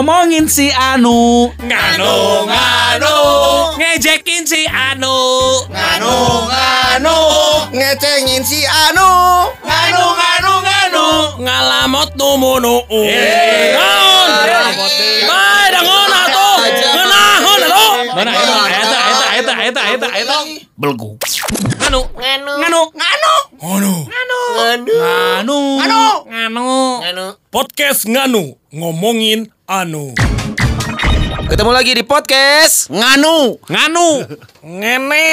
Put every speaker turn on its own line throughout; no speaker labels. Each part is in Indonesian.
ngomongin si Anu.
Nganu, nganu,
Ngejekin si Anu.
Nganu, nganu,
Ngecengin si Anu.
Nganu, nganu, nganu.
Ngalamot numunu. Naon Bae dangon atuh Ngeunahon atuh
Mana
eta
eta,
eta eta eta eta. Eta Belgu. Nganu
Nganu.
Nganu.
Nganu,
Nganu.
Nganu.
Nganu.
Nganu.
Nganu.
Nganu.
Podcast Nganu. Ngomongin Anu.
Ketemu lagi di podcast
Nganu.
Nganu. Ngene.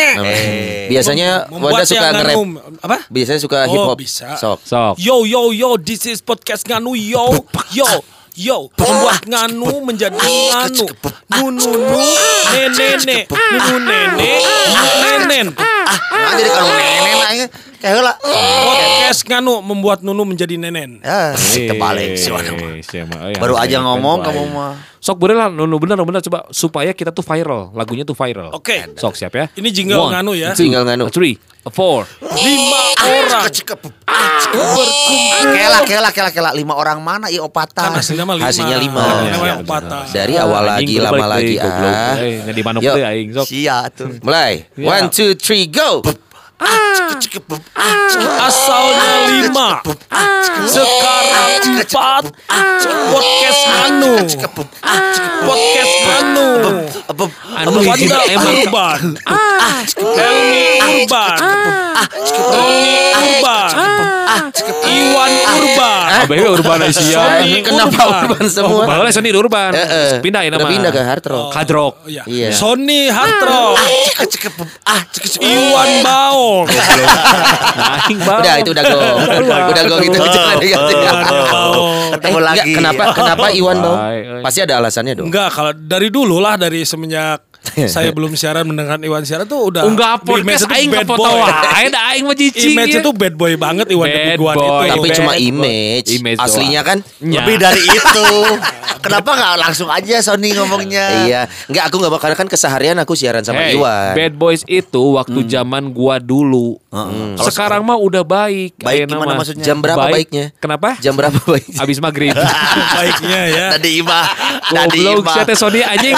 Biasanya Wanda suka nge-rap.
Apa?
Biasanya suka
Oh,
hip hop
bisa.
Sok.
Sok.
Yo yo yo, this is podcast nganu yo. Yo yo. membuat nganu menjadi nganu nunu nu nenene nunu nene nenen
Nah jadi kalau nenek aja Kayak lah
podcast nganu membuat nunu menjadi nenen
Ya terbalik sih.
Eh? Eh,
Baru aja ngomong kamu mah
Sok bener lah, Nunu bener bener coba supaya kita tuh viral, lagunya tuh viral.
Oke.
Sok siap ya.
ini jingle nganu ya
Tinggal nganu
Three, four.
lima orang.
Kela kela kela kela. Lima orang mana? Ya
kan
opatan
hasilnya mah lima.
Hasilnya lima.
Oh, iya,
opatan.
Dari awal lagi lama lagi
deh, goblok.
ah.
Eh, di
Yuk.
deh aing sok.
Sia tuh.
Mulai.
Ya.
One two three go.
Asalnya lima. sekarang empat. podcast nganu podcast nganu
Anu
Wanda
emang
Urban. Helmi Urban. Roni Urban. Iwan Urban.
Abah urban Asia.
Kenapa urban. Semua?
Bahwa Sony urban.
Eh, eh.
Pindah ya nama.
pindah ke hard rock.
Hard rock.
Oh. Sony
Ah.
Iwan Baong.
Udah itu udah go. Udah go gitu. Jangan diganti.
Baong
Ketemu lagi.
Kenapa kenapa Iwan
baik.
Pasti ada alasannya dong.
Enggak kalau dari dulu lah Dari semenjak Saya belum siaran mendengar Iwan siaran tuh udah
Enggak podcast
itu
aing
bad boy.
da aing mah cicing.
Image
ya.
itu bad boy banget Iwan
Bad
Debiguan
boy.
itu
Tapi
Bad
cuma image
Image
Aslinya kan
Nya.
Lebih dari itu Kenapa gak langsung aja Sony ngomongnya
Iya Enggak aku gak bakal Karena kan keseharian aku siaran sama
Hey,
Iwan
Bad Boys itu waktu zaman gua dulu.
Heeh.
Sekarang mah udah baik.
Baik gimana
mah.
maksudnya?
Jam berapa
Baik.
baiknya?
Kenapa?
Jam berapa baiknya?
Abis maghrib.
Baiknya ya
Tadi Ima Tadi
Goblok
Ima
teh Sony anjing.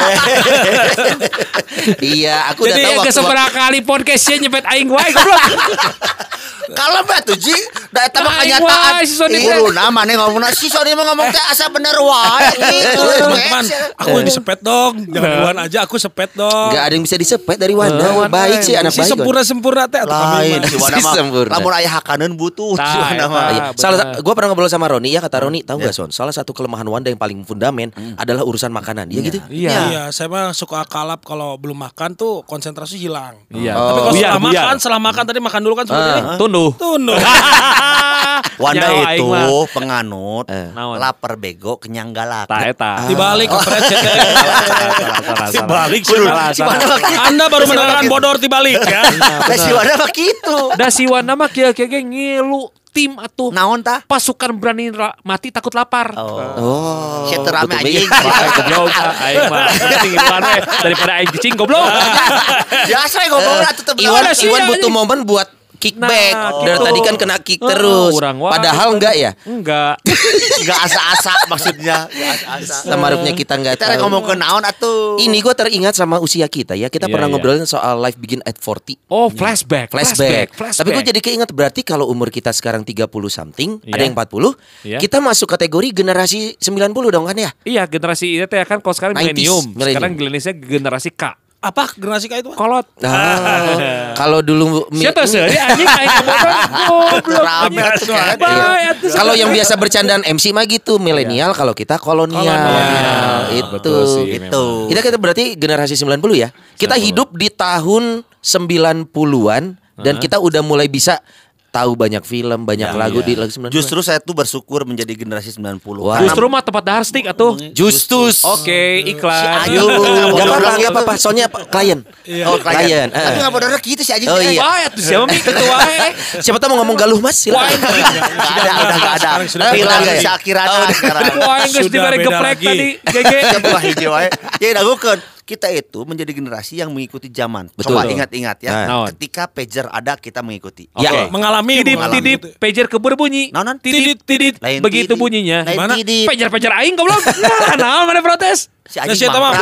Iya aku udah
Jadi
tahu
ke
waktu
seberapa kali podcastnya nyepet aing wae goblok.
Kalau mbak tuh Ji Da eta mah kenyataan
si teh.
Nama nih ngomong. Si Sony mah ngomong teh asa bener wae Gitu.
Teman-teman Aku disepet dong. Jangan Iwan aja Aku sepet dong.
Gak ada yang bisa disepet dari Wanda. Baik sih anak
Si
baik. Wan.
sempurna-sempurna teh atuh kami
Lain si Wanda
Si
mah
sempurna.
Lamun aya hakaneun butuh si Wanda mah.
Iya. Salah gue pernah ngobrol sama Roni ya kata Roni tahu gak Son? Salah satu kelemahan Wanda yang paling fundamen adalah urusan makanan dia gitu?
Iya.
Iya, saya mah suka kalap kalau belum makan tuh konsentrasi hilang.
Iya.
Oh.
Tapi kalau setelah makan, setelah makan tadi makan dulu kan sebenarnya.
Tunduh.
Tunduk.
Wanda
Nyawa
itu penganut
Naon?
lapar bego kenyang galak.
Tah eta.
Dibalik
salah.
Dibalik
si
salah.
mah gitu.
Anda baru mendengarkan bodor dibalik ya.
Eh, si Wanda mah gitu.
Da si Wanda mah kieu-kieu ngilu tim atuh.
Naon tah?
Pasukan berani ra- mati takut lapar.
Oh
Shit rame anjing.
Goblok aing mah daripada aing cicing goblok.
Biasa ya ngomong lah tetep
Iwan Iwan butuh momen buat kickback
Nah,
dari
gitu.
tadi kan kena kick
Oh,
terus
orang
padahal
gitu.
enggak ya
Enggak.
Enggak asa-asa maksudnya. Enggak asa-asa.
sama rupanya kita enggak
Kita
tahu
ngomong ke naon atuh.
ini gue teringat sama usia kita ya kita
Iya,
pernah
iya.
ngobrolin soal life begin at 40
Oh, flashback.
flashback.
Flashback.
Tapi gue jadi keinget berarti kalau umur kita sekarang 30 something, ada
Iya.
yang 40,
Iya.
kita masuk kategori generasi 90 dong kan ya?
Iya, generasi itu teh kan kalau sekarang
90s,
milenium.
millennium.
Sekarang generasi generasi K.
Apa generasi kayak itu?
Kolot.
Ah, kalau dulu
Siapa sih? Anjing.
Kalau yang biasa bercandaan MC mah gitu, milenial kalau kita kolonial.
Kolonial.
Itu.
Sih,
Itu.
Kita kita berarti generasi 90 ya. Kita hidup di tahun 90-an dan kita udah mulai bisa tahu banyak film, banyak lagu di lagu 90-an.
Justru saya tuh bersyukur menjadi generasi 90.
Wah.
Justru mah tempat dahar stick atuh.
Justus.
Oke, iklan.
Ayo.
Gak apa-apa, gak apa-apa. Soalnya apa? klien.
Oh,
klien.
Tapi
eh.
enggak bodoh gitu sih anjing.
Oh, iya.
Wah, siapa mi ketua eh.
Siapa tahu mau ngomong galuh mas? Silakan.
Enggak ada, udah enggak ada.
Sekarang sudah
Hilang
beda, ya?
bisa kirana sekarang.
Wah, dibere
beda
geprek tadi. GG.
Siapa hiji wae. Ya dagukeun. Kita itu menjadi generasi yang mengikuti zaman.
Betul.
Coba ingat-ingat ya.
Nah.
Ketika pager ada kita mengikuti.
Ya.
Oke.
Mengalami
Tidip,
mengalami.
tidip, pager kebur bunyi.
Naon, naon?
Tidip, tidip.
Lain
Begitu
tidip.
bunyinya.
Lain
Gimana?
tidip.
Pager-pager aing goblok. Nah, nah, mana protes?
Si
Nah, si eta mah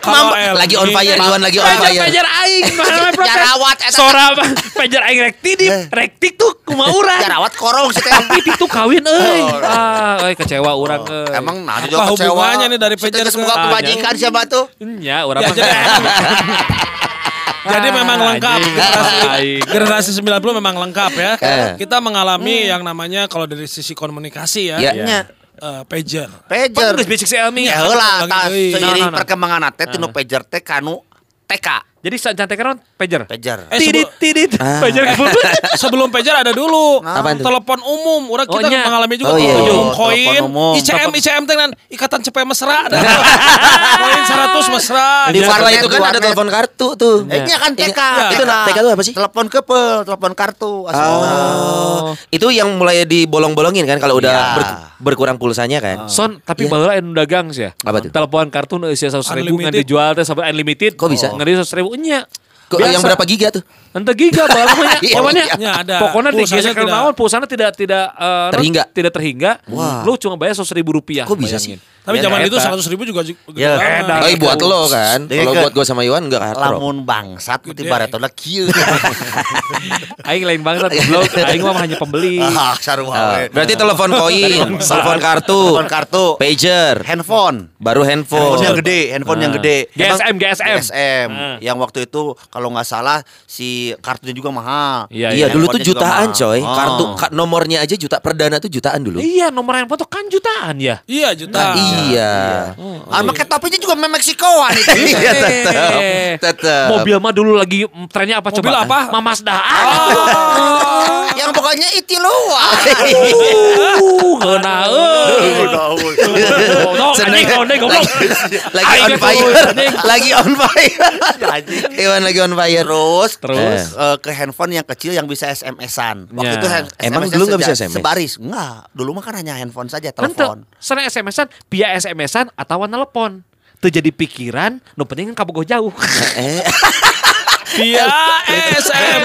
Mam-
Lagi on
LG,
fire, Iwan lagi on fire.
pager aing?
Jarawat, eta.
Sora apa? Pager aing rek tidip,
Eh.
rek tiktuk kumaha urang.
Jarawat korong sih teh.
Tapi tiktuk kawin euy. Ah, euy kecewa urang euy.
Emang nah juga kecewa.
hubungannya nih dari
geus
ke-
boga
Ah,
pemajikan siapa tuh?
Nya, urang
Ya,
mah.
jadi, memang lengkap
Anjing.
generasi, generasi 90 memang lengkap ya.
Eh.
Kita mengalami yang namanya kalau dari sisi komunikasi ya,
Ya.
Nya.
Eh, pager.
Pager.
Basic si Elmi.
Ya heula
Lagi
tah
deui.
seiring
Nah, nah, nah.
perkembangan teh tinu pager teh kanu TK.
Jadi santai kan pager.
Pager.
Eh,
Tidit, tidit. Pager kebun.
Sebelum pager ada dulu
tuh?
telepon umum. Orang
Oh,
kita
nya.
mengalami juga
Oh, iya,
telepon
iya.
umum koin. ICM ICM teh kan ikatan cepet mesra. koin 100 mesra.
Di warnet itu kan ada telepon kartu tuh.
Eh, nya kan TK.
Ya.
Itu nah, TK itu apa sih?
Telepon kepel, telepon kartu.
Oh, itu yang mulai dibolong-bolongin kan kalau udah
Iya.
ber- berkurang pulsanya kan.
Son, tapi baheula anu dagang sih ya.
Apa tuh?
Telepon kartun euy sia 100 ribu ngan
Unlimited.
dijual teh sampai unlimited.
Kok bisa?
Ngan 100 ribu nya.
Kok yang berapa giga tuh?
Ente giga.
Iya,
Pokoknya
iya. ada.
pokoknya di
tidak-
naon pulsanya tidak tidak eh,
Terhingga.
tidak terhingga.
Wah.
Lu cuma bayar 100 ribu rupiah.
Kok bisa sih?
bayangin.
Tapi
Ya,
zaman itu 100 ribu juga
Ya.
banget.
Edan.
Oh, buat lo kan. Kalau buat gue sama Iwan enggak rock.
Lamun bangsat mesti baretona kieu.
Aing lain banget goblok. Aing mah hanya pembeli.
Ah, sarua
Ah, berarti telepon koin, telepon kartu,
Telepon kartu,
pager,
handphone.
baru
Handphone
handphone.
yang gede, handphone yang gede.
GSM, GSM.
GSM.
Ah.
Yang waktu itu kalau nggak salah si kartunya juga mahal.
Iya,
Iya, dulu tuh jutaan
mahal.
coy.
Oh.
Kartu ka- nomornya aja juta perdana tuh jutaan dulu.
Iya, nomor handphone tuh kan jutaan ya.
Iya juta.
Iya.
Ah, pakai topinya juga Meksikoan itu.
Iya, tetep.
Eh,
Tetep.
Mobil mah dulu lagi mm, trennya apa
Mobil
coba?
apa?
Mamasda.
Yang pokoknya iti luar.
Uh. Oh, goblok.
lagi on fire. lagi on fire. Iwan lagi on fire.
Terus,
Terus?
eh, ke handphone yang kecil yang bisa SMS-an. Waktu
Ya.
itu hand-
Emang
SMS-an
dulu nggak bisa SMS?
Sebaris. Enggak, dulu mah kan hanya handphone saja,
Ente,
telepon.
sana SMS-an, via SMS-an atau telepon. Tuh jadi pikiran, nu penting kan kabogoh jauh.
Eh,
Via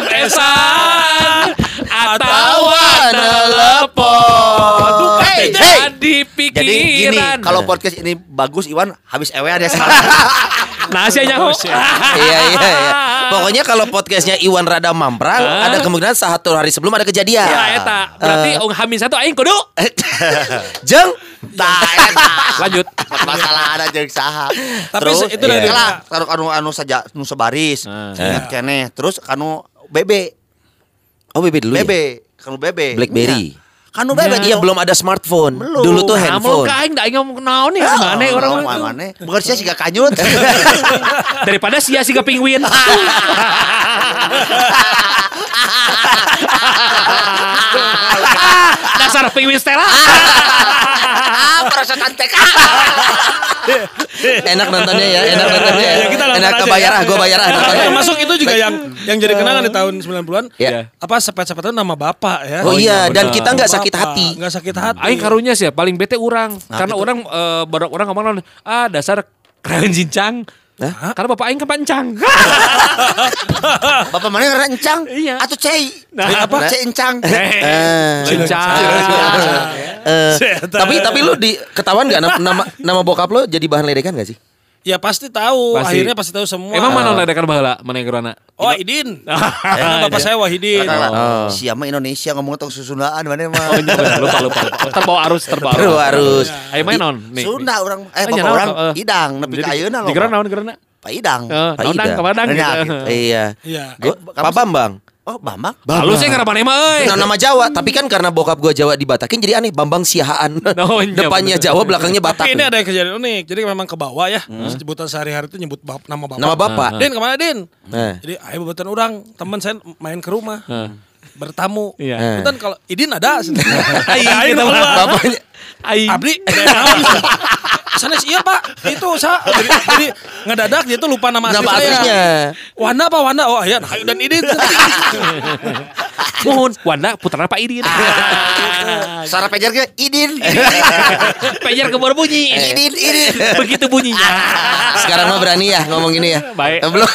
SMS-an
atau
telepon.
Hey, hey.
jadi pikiran.
Jadi gini, kalau podcast ini bagus Iwan habis ewean ya sekarang.
nah sih nyaho.
iya iya iya. Pokoknya kalau podcastnya Iwan Rada Mamprang,
Hah?
ada kemungkinan satu hari sebelum ada kejadian.
Ya eta, berarti
Eh.
ung hamin satu aing kudu.
Jeng,
Nah.
Lanjut.
Masalah ada jeung saha.
Tapi
Terus
itu dari-
lah, anu anu anu saja anu sebaris.
Ah.
Ingat keneh. Terus anu BB.
oh BB dulu ya.
kanu BB.
BlackBerry.
Iya. Kanu BB
Iya belum ada smartphone.
Belum.
Dulu tuh
mau
handphone.
ka aing da aing ngomong naon nih mana orang
Oh,
itu.
mana? Bukan sia siga kanyut.
Daripada sia siga penguin. Dasar penguin Stella.
Ah, perasaan TK.
Enak nontonnya ya, enak nontonnya ya.
Ya, kita nonton
enak kebayar
ya.
ah, gue bayar ah nontonnya.
termasuk itu juga yang yang jadi kenangan di tahun 90-an.
Ya.
Apa sepet-sepetnya nama bapak ya.
Oh iya, dan
benar.
kita nggak sakit hati.
Nggak sakit hati.
Aing karunya sih ya, paling bete orang karena
gitu.
orang eh, baru orang ngomong ah dasar keren jincang.
Hah?
Karena bapak aing kepancang.
Bapak mana karena encang?
Iya.
Atau cei?
Nah,
apa? Cei encang.
Eh,
Jincang.
eh,
Seta.
tapi tapi lu di ketahuan nggak nama, nama nama bokap lo jadi bahan ledekan gak sih?
Ya pasti tahu.
Pasti.
Akhirnya pasti tahu semua.
Emang mana ledakan baheula mana yang gerana?
Oh Idin. Bapak saya Wahidin.
Oh.
Siapa Indonesia ngomong tentang susundaan mana mah?
Oh, iya, lupa lupa. lupa. Terbawa arus terbawa.
Terbawa arus.
Ayo main non nih.
Sunda orang eh
Oh,
bapak
iya,
orang
eh.
idang nepi ka ayeuna
Di gerana
loh.
naon gerana?
Pak Idang.
Pak
naon dang
Ida.
ka Padang
Banyak
gitu.
gitu.
Iya.
Iya.
Pak Bambang.
Oh, Bambang.
Lalu sih ngaran mana mah euy.
Nah, nama Jawa, tapi kan karena bokap gua Jawa dibatakin jadi aneh Bambang Siahaan.
Oh, iya,
Depannya
bener.
Jawa, belakangnya Batak.
Tapi ini ada yang kejadian unik. Jadi memang ke bawah ya. Sebutan sehari-hari itu nyebut bap- nama bapak.
Nama bapak.
Din ke mana Din?
Nah.
Jadi ayo buatan orang. Teman saya main ke rumah. Bertamu.
Iya.
Eh.
Bukan kalau Idin ada.
Aing
Aing
kita
keluar.
Bapaknya
Aing.
Abdi, Sana iya pak, itu sa. Jadi, jadi ngedadak dia tuh lupa nama asli
Nama
saya. Wanda apa Wanda? Oh iya, nah, dan Idin.
Mohon Wanda putra Pak Idin.
Suara pejar ke Idin.
Pejar kebor bunyi.
Idin, Idin.
Begitu bunyinya.
Sekarang mah berani ya ngomong ini ya.
Baik.
Eh, Belum.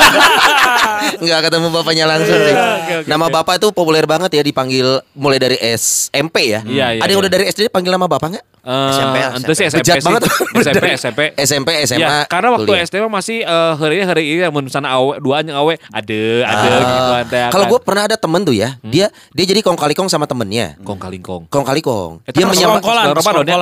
Enggak ketemu bapaknya langsung sih.
oke,
Nama bapak tuh populer banget ya dipanggil mulai dari SMP ya.
Iya, iya,
Ada yang
iya.
udah dari SD panggil nama bapak nggak?
Eh,
SMP,
Itu sih SMP
Bejat
sih.
banget.
SMP, SMP.
SMP, SMA.
Ya, karena waktu
kuliah.
SD mah masih eh, hari ini hari ini mun sana awe dua yang awe ada ada gitu ada.
Ah. Kalau gue pernah ada temen tuh ya, dia dia jadi kong kali kong sama temennya.
kong kalingkong.
Kong kali kong.
Itu
Dia
pas
menyamar,
Sekongkolan,
Ramadan ya?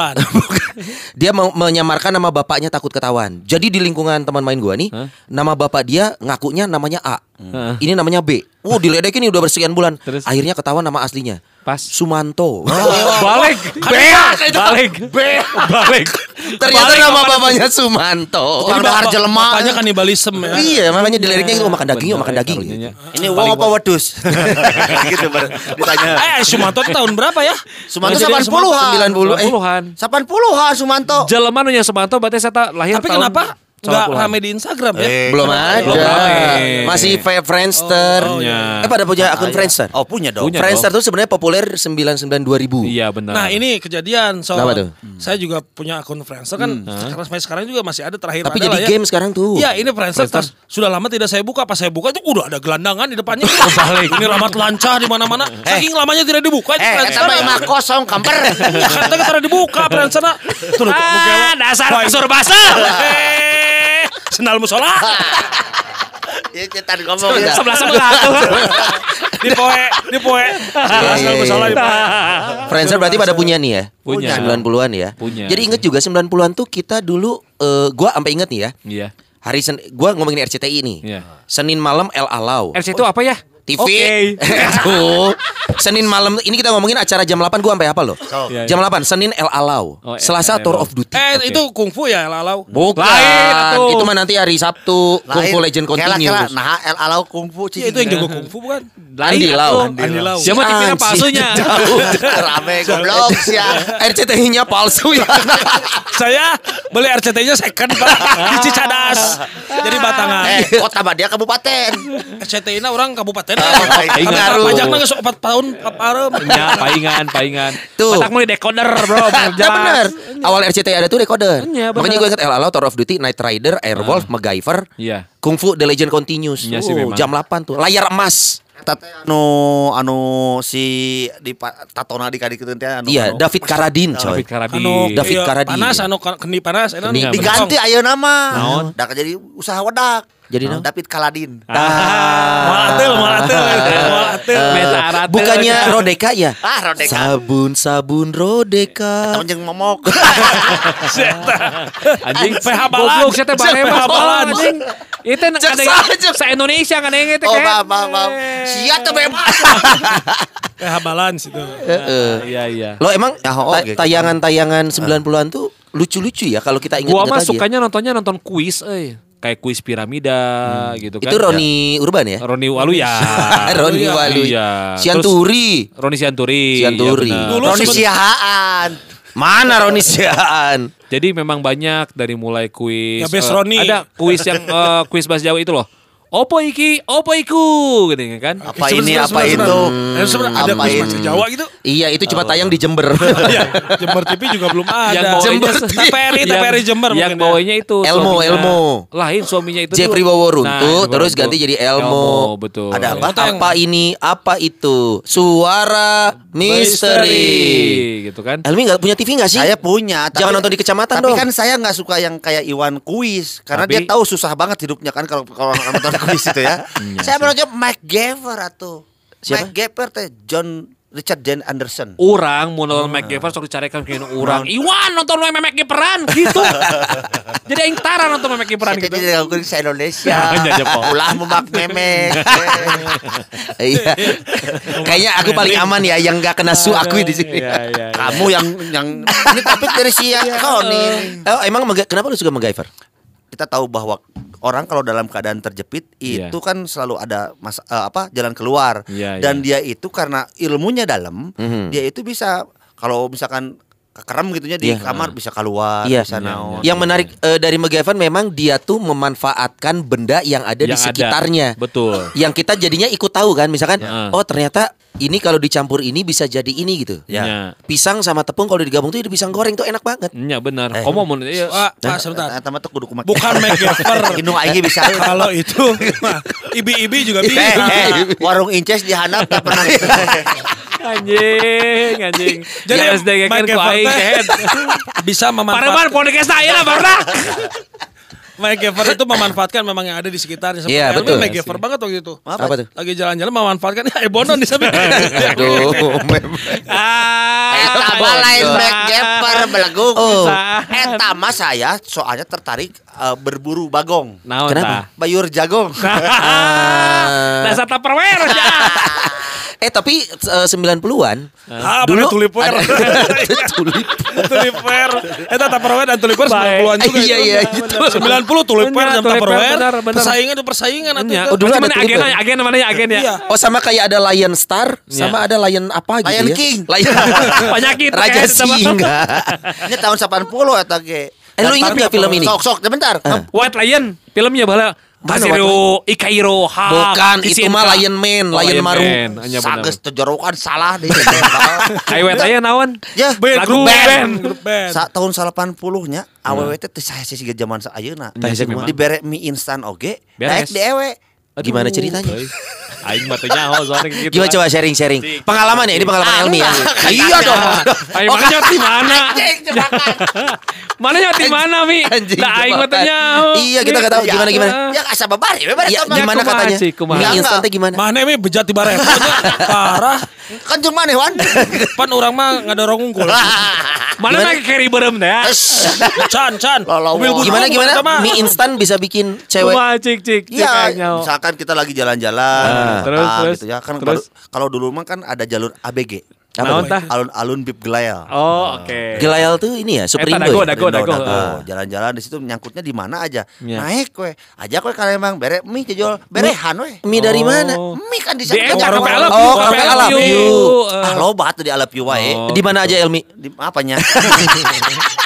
dia mau menyamarkan nama bapaknya takut ketahuan. Jadi di lingkungan teman main gua nih,
Hah?
nama bapak dia ngakunya namanya A.
Heeh.
Ini namanya B. Uh, diledekin nih udah bersekian bulan.
Terus?
Akhirnya ketahuan nama aslinya.
Pas.
Sumanto.
Balik. Balik. Balik.
Ternyata
Balik
nama bapaknya Sumanto.
Jadi
dahar
bapak-
jelema.
Bapaknya kanibalisme ya.
Iya, makanya di liriknya itu makan daging, yuk makan daging.
ya,
gitu.
kalau
Ini wong apa wedus? gitu ditanya.
Eh, Sumanto tuh tahun berapa ya?
Sumanto
Kejadian
80-an.
90 eh.
Puluhan.
80-an Sumanto.
Jelema nu nya Sumanto berarti saya lahir
Tapi kenapa nggak
90-an.
rame di Instagram ya?
Eh,
Belum
kenapa?
ada.
Belum rame.
Masih Fe- Friendster.
Oh, oh,
iya.
Eh pada punya akun
Ah, iya.
Friendster.
Oh punya dong.
Punya.
Friendster tuh sebenarnya populer 99 2000.
Iya benar.
Nah ini kejadian so
Kenapa tuh?
saya juga punya akun Friendster kan sekarang sampai sekarang juga masih ada terakhir
Tapi
ada
jadi
lah ya.
game sekarang tuh.
Iya ini Friendster,
Friendster.
tas- sudah lama tidak saya buka pas saya buka itu udah ada gelandangan di depannya ini ramat lancah di mana-mana saking lamanya tidak dibuka itu
Eh,
Friendster
eta mah kosong kamper.
kata kita dibuka Friendster
ah, dasar kasur basah.
Sendal musola
Ya cetan ngomong ya.
Sebelah sebelah tuh.
di poe di poe sendal musola di poe
Friendster berarti pada punya nih ya?
Punya.
90-an ya.
Punya.
Jadi inget juga 90-an tuh kita dulu eh, gua sampai inget nih ya.
Iya.
Hari Sen gua ngomongin RCTI nih.
Iya.
Senin malam El Alau.
RC itu apa ya?
TV.
Oke.
Tuh. Senin malam ini kita ngomongin acara jam 8 gua sampai apa loh?
Iya,
Jam 8 Senin El Alau.
Oh, El-
Selasa
El
Tour
Alau.
of Duty.
eh
Oke.
itu kungfu ya lalau
Bukan.
Lain atuh.
Itu mah nanti hari Sabtu Kung Fu Legend
Kela, kela.
Continues.
Nah, El Alau kungfu
ya itu yang jago kungfu bukan
Andi Lau.
atuh.
Andi Lau.
Siapa
Anjing.
palsunya?
Rame goblok ya.
RCTI-nya palsu ya.
saya beli RCT-nya second pak di Cicadas jadi batangan
Eh, kota Badia kabupaten.
RCT-nya orang kabupaten
Aing
ngaruh.
pajaknya nggak 4 tahun paparem
Ya, paingan, paingan.
Tuh.
Batak mulai decoder, bro.
Nah bener Awal RCTI ada tuh decoder
Iya.
Makanya gue ingat El Alau, Tour of Duty, Night Rider, Airwolf, MacGyver
Iya.
Kung Fu The Legend Continues
Iya sih memang.
Jam 8 tuh Layar emas
anu anu si di tatona di kadi teh anu.
Iya
anu.
David Carradine coy
David Carradine.
anu
David
iya,
Carradine.
panas anu kendi panas
Kendi.
diganti ayeuna mah.
Naon?
Da jadi usaha wedak.
Jadi naon?
David Kaladin.
Ah.
Moal atel moal atel moal atel
Eh,
Meta arat.
Bukannya Rodeka ya
Ah, Rodeka.
Sabun-sabun Rodeka
Temen jeung momok.
Anjing
PH balan.
Goblok saya teh bare
PH balan.
anjing. Itu
Cek
ada se Indonesia kan yang itu
Oh,
kan.
maaf, maaf, maaf. Sia teh bebas.
PH balance itu
Heeh.
Iya iya.
Lo emang
Ya, oh,
ta-
gitu.
tayangan-tayangan 90-an tuh lucu-lucu ya kalau kita ingat-ingat
Gua mah
lagi ya.
sukanya nontonnya nonton kuis euy. Kayak kuis piramida gitu kan.
Itu Roni Urban ya?
Roni Waluya.
Roni
Iya.
Walu.
Iya.
Sianturi.
Roni Sianturi.
Sianturi.
Dulu
Roni Siahaan.
Mana Roni Siaan?
Jadi memang banyak dari mulai kuis.
Ya, Best
eh,
Roni.
Ada kuis yang eh, kuis bahasa Jawa itu loh. Opo iki, opo iku gitu kan.
Apa ini, apa
sebenarnya-
itu?
sebenarnya- sebenarnya ada
Apa
bahasa Jawa gitu
Iya itu cuma tayang di Jember.
Iya, Jember TV juga belum ada.
Yang
Jember
TPRI,
yang-
TPRI Jember
Yang
mungkin ya.
bawahnya itu
Elmo,
suaminya-
Elmo.
Lain suaminya itu
Jeffrey. Waworuntu,
Nah,
terus ganti jadi Elmo.
betul.
Ada apa?
Apa ini? Apa itu? Suara misteri.
gitu kan.
Elmi nggak punya TV nggak sih?
Saya punya.
Jangan nonton di kecamatan
tapi
dong.
kan saya nggak suka yang kayak Iwan kuis karena
Tapi-
dia tahu susah banget hidupnya kan kalau kalau nonton kuis itu ya. saya menonton Mike Gaffer atau
Siapa?
Mike Gaffer teh John Richard Dean Anderson.
Orang mau nonton MacGyver sok dicarikan ke orang. Iwan nonton lu MacGyveran gitu. Jadi aing tara nonton MacGyveran gitu.
jadi aku di Indonesia.
Ya, ya, Pak.
Ulah memak memek.
Iya. Kayaknya aku paling aman ya yang nggak kena su aku di sini.
Iya, iya.
Kamu yang yang ini topik dari si Koni.
Oh, emang Maga- kenapa lu suka MacGyver?
Kita tahu bahwa orang kalau dalam keadaan terjepit
Iya.
itu kan selalu ada mas eh, apa jalan keluar
Iya,
dan
iya.
dia itu karena ilmunya dalam
Mhm.
dia itu bisa kalau misalkan kekerem gitunya di
Iya.
kamar bisa keluar,
Iya.
bisa naon.
Yang menarik eh, dari McGavin memang dia tuh memanfaatkan benda yang ada di
Yang ada.
sekitarnya.
Betul.
Yang kita jadinya ikut tahu kan, misalkan,
Ya.
oh ternyata ini kalau dicampur ini bisa jadi ini gitu.
Ya.
Ya.
Pisang sama tepung kalau digabung tuh jadi pisang goreng tuh enak banget.
Nya benar.
Eh.
Komo mun iya.
Pak, Pak sebentar.
Eta mah tuh kudu kumaha.
Bukan MacGyver.
Indung aing bisa.
Kalau itu ibi-ibi juga
Eh,
bisa.
eh, warung Inces di handap tak pernah.
Anjing, anjing.
Jadi
SDG kan ku aing kehead.
bisa memanfaatkan
podcast ayeuna barudak.
MacGyver itu memanfaatkan memang yang ada di sekitarnya.
Iya, betul.
MacGyver banget waktu itu.
Apa tuh?
Lagi jalan-jalan memanfaatkan ya Ebonon di sana.
Aduh,
Ah.
Eta mah lain MacGyver belagung.
Oh.
Eta mah saya soalnya tertarik eh, berburu bagong.
Naon
Kenapa?
Bayur jagong.
Dasar Tupperware ya.
eh tapi eh, 90-an
Ah,
Dulu
tulipware.
tulip.
tulipware. Eta Tupperware dan tulipware
Baik.
90-an juga.
Iya, iya, itu.
90 tulipware
Benar,
dan Tupperware. Persaingan itu persaingan.
Nya.
itu.
Oh, dulu ada
agen
ya?
agen namanya agen ya.
Iya.
Oh sama kayak ada Lion Star, sama ada Lion apa gitu
Lion
ya?
King.
Lion
Penyakit
Raja Singa.
Ini tahun 80 eta ge.
Eh, lu ingat nggak film ini?
Sok sok sebentar.
White Lion filmnya bala Kasiro Ikairo ha
Bukan, itu mah Lion Man,
Oh,
Lion Maru.
Sages tejorokan salah deh.
Ayo White Lion naon?
Ya,
Band,
Lagu
grup
band.
band. Grup band.
sa tahun 80-nya awewe teh teu sae sih siga zaman.
Tah, sih memang.
Dibere mie instan oge, naik di ewe.
Gimana ceritanya?
Aing mah teu nyaho soalnya gitu.
Gimana coba sharing sharing. Pengalaman ya, ini pengalaman
Ah,
Elmi ya.
enggak.
Iya dong.
Aing mana nyot di mana? Mana nyot di mana Mi? Lah aing mah nyaho.
Iya, kita nggak tahu gimana gimana.
Ya asa babari we bare
Iya, gimana katanya?
Cik, kumaha?
Mie
Enggak,
instan teh gimana?
Mana ini bejat di bare. Parah.
Kan jeung maneh wan.
Pan orang mah ngadorong unggul.
Mana make carry berem teh? ya?
Can, can.
Lolo,
Mobil butut
Gimana gimana? Mie instan bisa bikin cewek.
Kumaha cik cik cik
Iya, misalkan kita lagi jalan-jalan,
Terus,
ah,
terus,
gitu ya kan.
terus.
baru- Kalau dulu mah kan ada jalur ABG.
Apa tuh?
tah?
Alun-alun Bib Gelael.
Oh, oke.
Gelayal tuh ini ya, Superindo.
dago,
ya?
dago.
Rindo,
Oh.
Jalan-jalan di situ nyangkutnya di mana aja.
Iya.
Naik we. Aja we kalau emang bere mie jejol berehan we.
Mie dari mana?
Oh.
Mie kan di sana.
eta
warung
kafe
Alap
Oh, kafe Alap.
Eh.
Ah, loba tuh di Alap wae.
Oh.
Di mana aja Elmi?
Di apanya?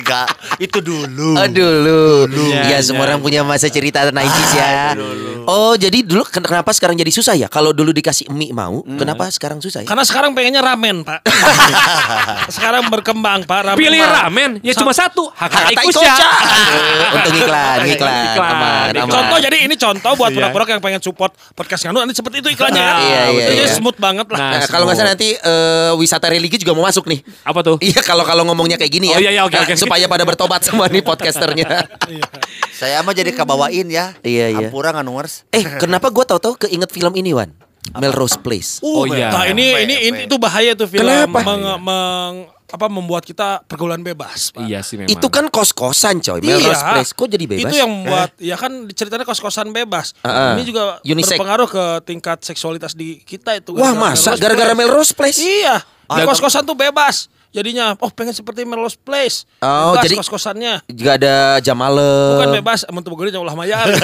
Enggak, itu dulu.
Aduh lu.
Ya,
Ya, semua
ya.
orang punya masa cerita 90s ya. Oh, jadi dulu ken- kenapa sekarang jadi susah ya? Kalau dulu dikasih mie mau, kenapa sekarang susah ya?
Karena sekarang pengennya ramen, Pak. sekarang berkembang, Pak. Ramen
Pilih ramen ya cuma satu. Hakata
Kata
Ikusya.
Untuk iklan, iklan.
Iklan,
Aman.
Contoh jadi ini contoh buat
Iya.
pura-pura yang pengen support podcast Nganu nanti seperti itu iklannya.
Nah,
iya, iya,
Jadi
iya.
smooth banget lah.
Nah,
Nah, kalau nggak salah nanti eh, wisata religi juga mau masuk nih.
Apa tuh?
Iya kalau kalau ngomongnya kayak gini ya.
Oh, iya, iya, oke,
Nah,
oke.
Supaya pada bertobat semua nih podcasternya.
Saya mah jadi kebawain ya.
Iya, iya.
Ampura nganuers.
eh, kenapa gue tahu-tahu keinget film ini Wan? Melrose Place.
Oh, iya.
Nah, ini ini ini itu bahaya tuh film
Kenapa?
meng- meng- apa membuat kita pergaulan bebas. Pak.
Iya sih memang.
Itu kan kos-kosan coy. Melrose Place. Kok jadi bebas?
Iya. Itu yang membuat ya kan ceritanya kos-kosan bebas.
Ah, ah.
Ini juga
Unisex.
berpengaruh ke tingkat seksualitas di kita itu.
Wah
gara-gara
masa
Melrose
gara-gara. Melrose Place?
Iya. Di
Ah,
kos-kosan tuh bebas. Jadinya oh pengen seperti Melrose Place.
Oh,
bebas
jadi-
kos-kosannya.
Gak ada jam malam.
Bukan bebas, amun tuh begini ulah mayar.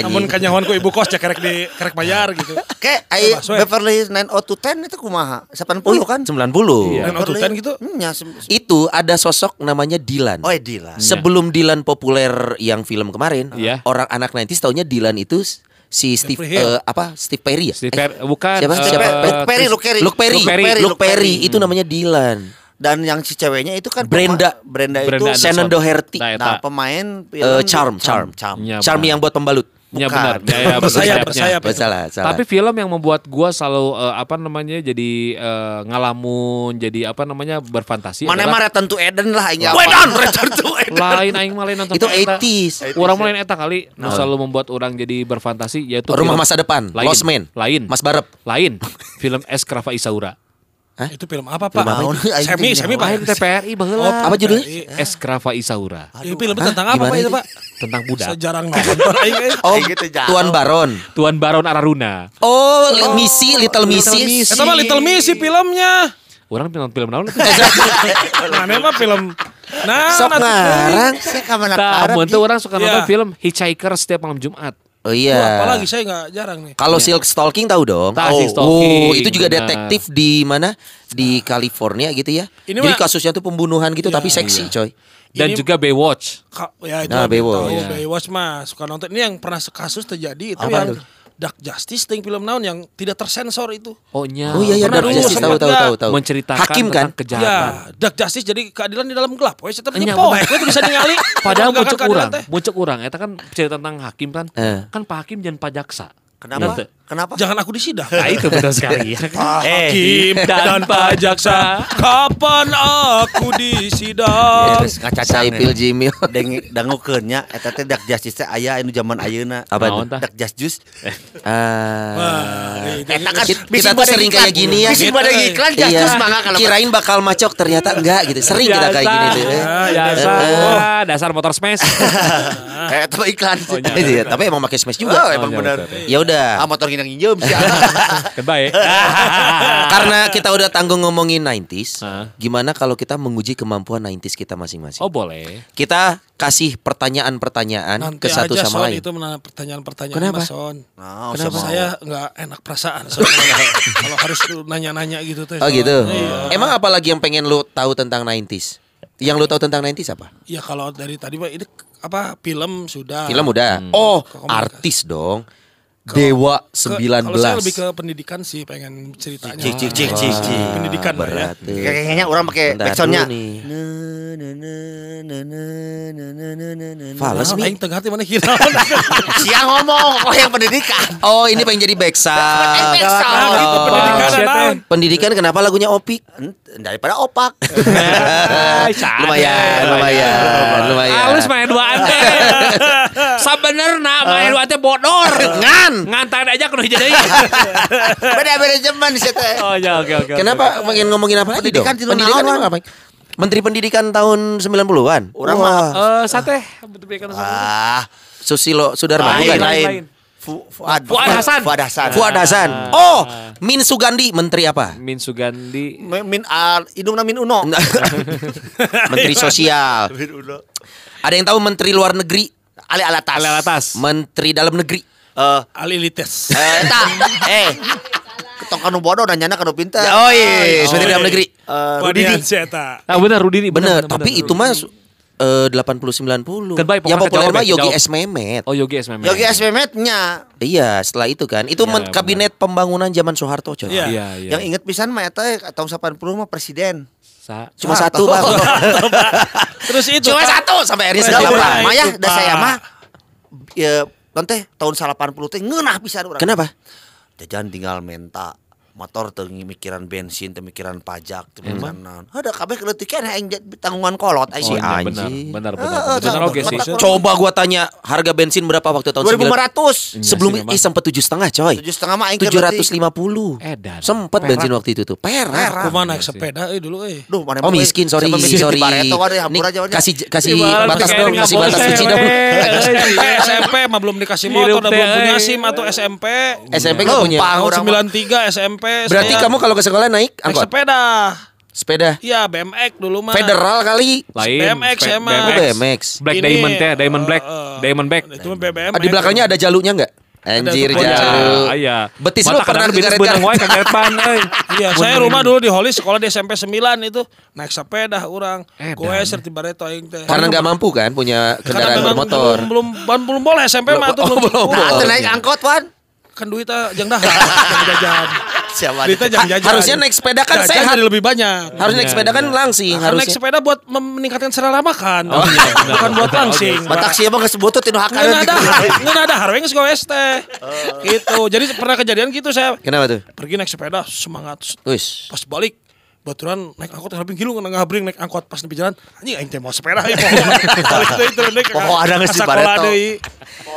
Namun kanyawan ku ibu kos ya kerek di kerek bayar gitu.
Kayak ai
we.
Beverly 9010 itu kumaha? 80 kan?
90.
Iya.
Dan auto ten gitu.
Hmm, ya,
Itu ada sosok namanya Dylan.
Oh, Dila.
Sebelum Dylan populer yang film kemarin,
Iya.
orang anak 90s taunya Dylan itu si Steve eh, apa Steve Perry ya?
Steve
Eh,
Perry- bukan,
Siapa?
eh,
siapa?
Luke Perry, Luke Perry.
Luke Perry.
Luke Perry,
Luke Perry. Itu namanya Dylan.
Dan yang si ceweknya itu kan
Brenda.
pema- Brenda,
Brenda
itu
Shannon Doherty.
Nah.
Nah, pemain film
Eh, Charm, Charm,
Charm.
Iya,
Charm
benar.
yang buat pembalut.
Ya
Bukan.
benar. Ya, ya,
Bersayap,
bersayapnya.
bersayap.
Oh, salah, salah.
Tapi film yang membuat gua selalu eh, apa namanya jadi eh, ngalamun, jadi apa namanya berfantasi.
Mana
adalah-
mah Return to Eden lah ini.
Wedon, return to Eden.
lain aing mah lain nonton
itu
eta.
80s.
Orang mah lain eta kali, nu selalu membuat orang jadi berfantasi yaitu
Rumah
film-
masa depan,
lain,
Lost Man,
lain,
Mas Barep.
lain, film Eskrava Isaura.
Itu film apa, Pak?
Film apa?
Semi, semi, Pak.
Lain TPRI baheula.
Apa judulnya?
Eskrava Isaura
Ini film tentang apa, Pak itu,
itu?
Pak?
tentang budak.
Sejarang nonton aing, eh.
Oh,
gitu, jauh.
Tuan Baron.
Tuan Baron Araruna.
Oh, Li- Misi, Little Misi.
Itu mah Little Missy filmnya.
Orang nonton film naon?
Mana mah film Nah,
Sok ngarang.
Ji.
teu orang suka nonton
Iya.
film Hitchhiker setiap malam Jumat.
Oh iya.
Wah, apalagi saya nggak jarang nih.
Kalau Silk Stalking tahu dong.
Tahu,
oh,
Stalking,
itu juga
benar.
detektif di mana? Di California gitu ya.
Ini
Jadi
mah-
kasusnya tuh pembunuhan gitu
Iya,
tapi seksi, coy.
Dan
Ini-
juga Baywatch.
Ka- ya itu
Nah, Baywatch.
tahu.
Iya.
Baywatch mah suka nonton. Ini yang pernah kasus terjadi itu
Apa
yang
tuh?
Dark Justice ting film naon yang tidak tersensor itu.
Oh nya.
Oh iya iya Dark
dulu
Justice tahu tahu tahu tahu.
Menceritakan
Hakim kan?
tentang kejahatan.
Ya, Dark Justice jadi keadilan di dalam gelap. Wes
Iya,
nyepoe,
benar.
itu bisa ningali.
Padahal kurang,
teh.
muncul kurang. Eta kan cerita tentang hakim kan.
Eh.
Kan Pak Hakim jangan Pak Jaksa.
Kenapa?
Nanti.
Kenapa?
Jangan aku disidang.
Nah itu benar sekali. ya.
Hakim dan Pak Jaksa, kapan aku disidang?
Terus ngacacang
Saipil Jimil.
Deng dangukeunnya eta teh dak justice teh aya anu zaman ayeuna.
Apa
tah?
Dak justice.
Ah.
Wah, itu-
Eta kan
Kita- tuh sering kayak gini ya.
Bisi bade iklan justice mangga kalau
Kirain bakal macok ternyata enggak gitu. Sering kita kayak gini tuh. eh.
Dasar, dasar motor smash.
Eh, itu iklan.
Iya, tapi emang pakai smash juga.
Oh, emang benar.
Ya udah.
Ah motor gini nginjem sih.
Karena kita udah tanggung ngomongin 90s,
Hah?
gimana kalau kita menguji kemampuan 90s kita masing-masing?
Oh boleh.
Kita kasih pertanyaan-pertanyaan
Nanti
ke satu
aja
sama
Son
lain.
itu menanya pertanyaan-pertanyaan
Kenapa?
Mas Son.
Nah,
Kenapa saya nggak enak perasaan kalau harus nanya-nanya gitu teh.
Oh gitu.
Iya.
Emang apa lagi yang pengen lu tahu tentang 90s? Yang lu tahu tentang 90s apa?
Ya kalau dari tadi mah ini apa film sudah.
Film udah. Oh,
Ke komunikasi.
artis dong. Dewa
Ke-
19.
Kalau saya lebih ke pendidikan sih pengen ceritanya.
Cik cik cik cik cik.
Pendidikan lah ya.
berat. tuh.
Kayaknya orang pakai backsoundnya.
Fales Mi.
aing tengah hati mana kira.
Siang ngomong, oh yang pendidikan.
Oh, ini pengen jadi backsound.
Pendidikan?
Pendidikan kenapa lagunya Opik?
Daripada opak.
lumayan, lumayan, lumayan.
Halus main dua ante. Sabenerna main ante bodor.
Ngan.
Ngantain aja kudu jadi.
Beda-beda zaman sih teh.
Oh ya oke oke.
Kenapa pengen ngomongin apa lagi dong?
Pendidikan
Pendidikan apa? Menteri Pendidikan tahun 90-an.
Orang mah
Eh sate betul betul
ah
Susilo Sudarman
lain
bukan?
lain.
lain. Fu- Fuad
Fuad Hasan.
Fuad Hasan.
Fuad Hasan. Oh, Min Sugandi menteri apa?
Min Sugandi.
Min min al hidungna min uno.
menteri Sosial. Ada yang tahu menteri luar negeri?
Ali alatas.
Ale atas.
Menteri dalam negeri.
Eh,
Alilites.
eh, eta, eh. Ketong kanu bodoh nanyana kanu pintar.
Oh iya, menteri dalam negeri.
Eh,
Wadian
Rudini.
Seta.
Ah benar Rudi ini
Bener, tapi itu mah eh, 80 90.
Kan baik,
Yang populer mah
ya,
Yogi. S Mehmet.
Oh Yogi S Mehmet.
Yogi S. Mehmetnya.
Iya, setelah itu kan. Itu
Iya,
men-
benar.
kabinet pembangunan zaman Soeharto, coy.
Iya.
Iya iya.
Yang inget pisan mah eta tahun 80 mah presiden.
Sa-
Cuma satu, Bang.
Terus itu
Cuma satu sampai akhirnya
Presiden
segala
itu,
mah ya
Pak.
da saya mah ya nanti tahun 80 teh ngeunah pisan urang.
Kenapa?
Jajan tinggal menta motor teu mikiran bensin teu mikiran pajak teu mikiran naon. Ada kabeh keleutik aing jadi tanggungan kolot aing
Oh,
sih.
iya, benar,
anjing.
benar,
Eh,
benar.
eh,
Benar
sama-
oke sih.
Coba gua tanya harga bensin berapa waktu tahun 9
2500.
Sebelum
Iya sih,
eh sempat tujuh setengah coy.
Tujuh setengah mah aing
Tujuh ratus lima puluh.
Edan.
Sempat bensin waktu itu tuh. Perak.
Kumaha naik
Iya
sepeda eh dulu eh.
Duh, mana
Oh
boleh.
miskin, sorry, sorry.
aja, waduh.
kasih kasih batas
tuh,
dong, kasih batas suci dong.
SMP, mah belum dikasih motor, udah belum punya
eh.
SIM atau SMP.
SMP nggak punya.
Tahun
orang mah.
93 SMP.
Berarti
saya
kamu kalau ke sekolah naik
naik
angkot?
sepeda.
Sepeda.
Iya, BMX dulu mah.
Federal kali.
Lain.
BMX
Pe-
emang.
Oh, BMX.
Black
Ini,
Diamond teh, Diamond Black,
eh, eh,
Diamond Black.
Itu mah BBM.
Ah, di belakangnya ada jalurnya enggak? Anjir
tuh,
Oh, iya,
jalu.
iya.
Betis lu pernah kegaret
benang wae kageret ban euy.
Iya, saya rumah dulu di Holy sekolah di SMP 9 itu naik sepeda orang. Gue serti bareto aing teh.
Karena nggak mampu kan punya kendaraan bermotor.
Belum belum belum boleh SMP mah tuh belum.
Nah, naik angkot, Wan.
Kan duitnya jang dah. jajan.
Siapa?
Duitnya jang jajan.
Harusnya naik sepeda kan
Jajan
sehat.
lebih banyak.
Harus naik
Iya,
sepeda kan
iya.
langsing
Nah, naik
harusnya.
sepeda buat meningkatkan selera makan.
Oh, iya.
Bukan buat langsing.
Batak sih emang geus butut tinu
Nggak
hakareun.
ada, nggak ada harweng goes teh. Gitu. Jadi pernah kejadian gitu saya
Kenapa tuh?
pergi naik sepeda semangat
Wis.
pas balik baturan naik angkot tapi gilu nggak ngabring naik angkot pas di jalan anjing aing teh mau sepeda ya naik
Poho ada di
sekolah
Bareto.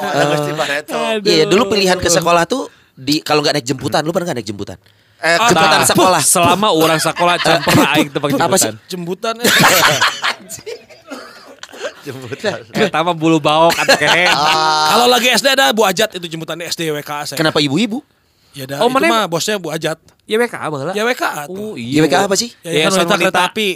Ada geus di Bareto.
Iya, dulu pilihan ke sekolah tuh di kalau nggak naik jemputan, lu pernah nggak naik jemputan?
Eh,
Ah,
Jemputan
Nah,
sekolah.
Selama orang sekolah can pernah aing teu pakai
Apa sih?
jemputan.
jembutan eh.
Eta mah bulu baok atau kehe.
kalau lagi SD ada Bu Ajat itu jembutan di SD WK saya
Kenapa ibu-ibu?
ya dah
Oh,
itu
mana-
mah bosnya Bu Ajat
Ya WK baheula.
ya
Oh
Ya, WK apa sih?
ya, ya kan wanita kereta api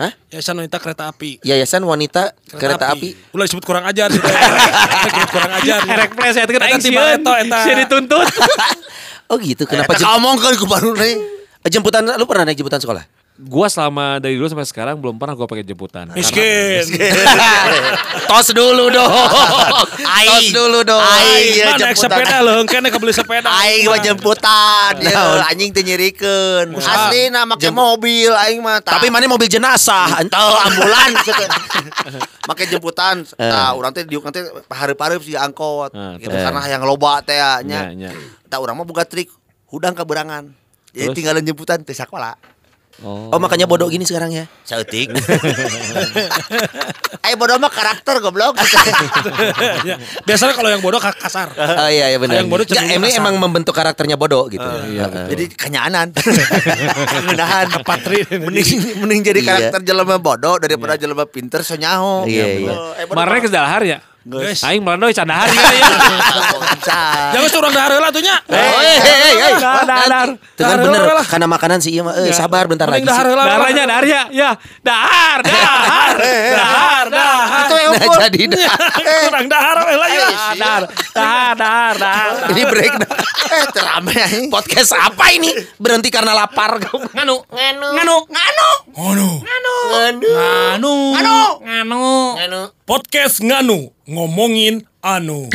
Hah?
Yayasan Wanita Kereta Api.
Yayasan Wanita Kereta, Api.
Ulah disebut kurang ajar sih. disebut kurang ajar.
Erek pres ya, kan
Eta
aing
tiba eta, eta.
Sieun dituntut.
Oh gitu. Kenapa
ngomong kan ku baru nih?
jemputan lu pernah naik jemputan sekolah?
Gua selama dari dulu sampai sekarang belum pernah gua pakai jemputan.
Miskin.
Tos dulu dong. Tos dulu dong.
Aing ya
Mana naik sepeda loh, kan kebeli sepeda.
Aing mah jemputan,
Naon?
ya, anjing teu nyirikeun. Asli na make mobil aing mah.
Tapi mana mobil jenazah?
Teu ambulan Make jemputan. Tah urang teh diuk nanti pahareup-hareup si angkot.
Eh,
Gitu karena yang loba teh ya, nya.
Nya, nya.
Tah urang mah boga trik hudang keberangan. Jadi tinggalan jemputan teh sakola.
Oh.
Oh makanya bodoh gini sekarang ya.
Sautik. Eh bodoh mah karakter goblok.
Ya, Biasanya kalau yang bodoh ka- kasar.
Oh iya iya benar.
Yang bodoh cenderung
ini
kasar.
emang membentuk karakternya bodoh gitu.
iya,
Heeh.
Jadi kanyaanan. Kemudahan.
Patri.
Mending mending jadi
Iya.
karakter jelema bodoh daripada jelema pinter so nyaho.
Iya, iya.
Eh,
dahar ya.
Guys.
Aing melandoy candahar ya. ya.
Jangan suruh dahar lah tuh nya.
Oh, eh, eh, eh, eh.
Dahar, dahar.
Kan
Dahar
bener
lah.
karena makanan sih iya mah. Eh, sabar bentar lagi.
Dahar lah.
Daharnya dahar ya. Ya. Dahar, dahar. Dahar, dahar.
Itu yang
Nah, jadi dah.
Kurang dahar we lah ya.
Dahar, dahar, dahar, dahar.
Ini break dah.
Eh terame.
Podcast apa ini? Berhenti karena lapar.
Nganu, nganu, nganu, nganu,
Nganu.
nganu, nganu, nganu.
Podcast Nganu ngomongin anu.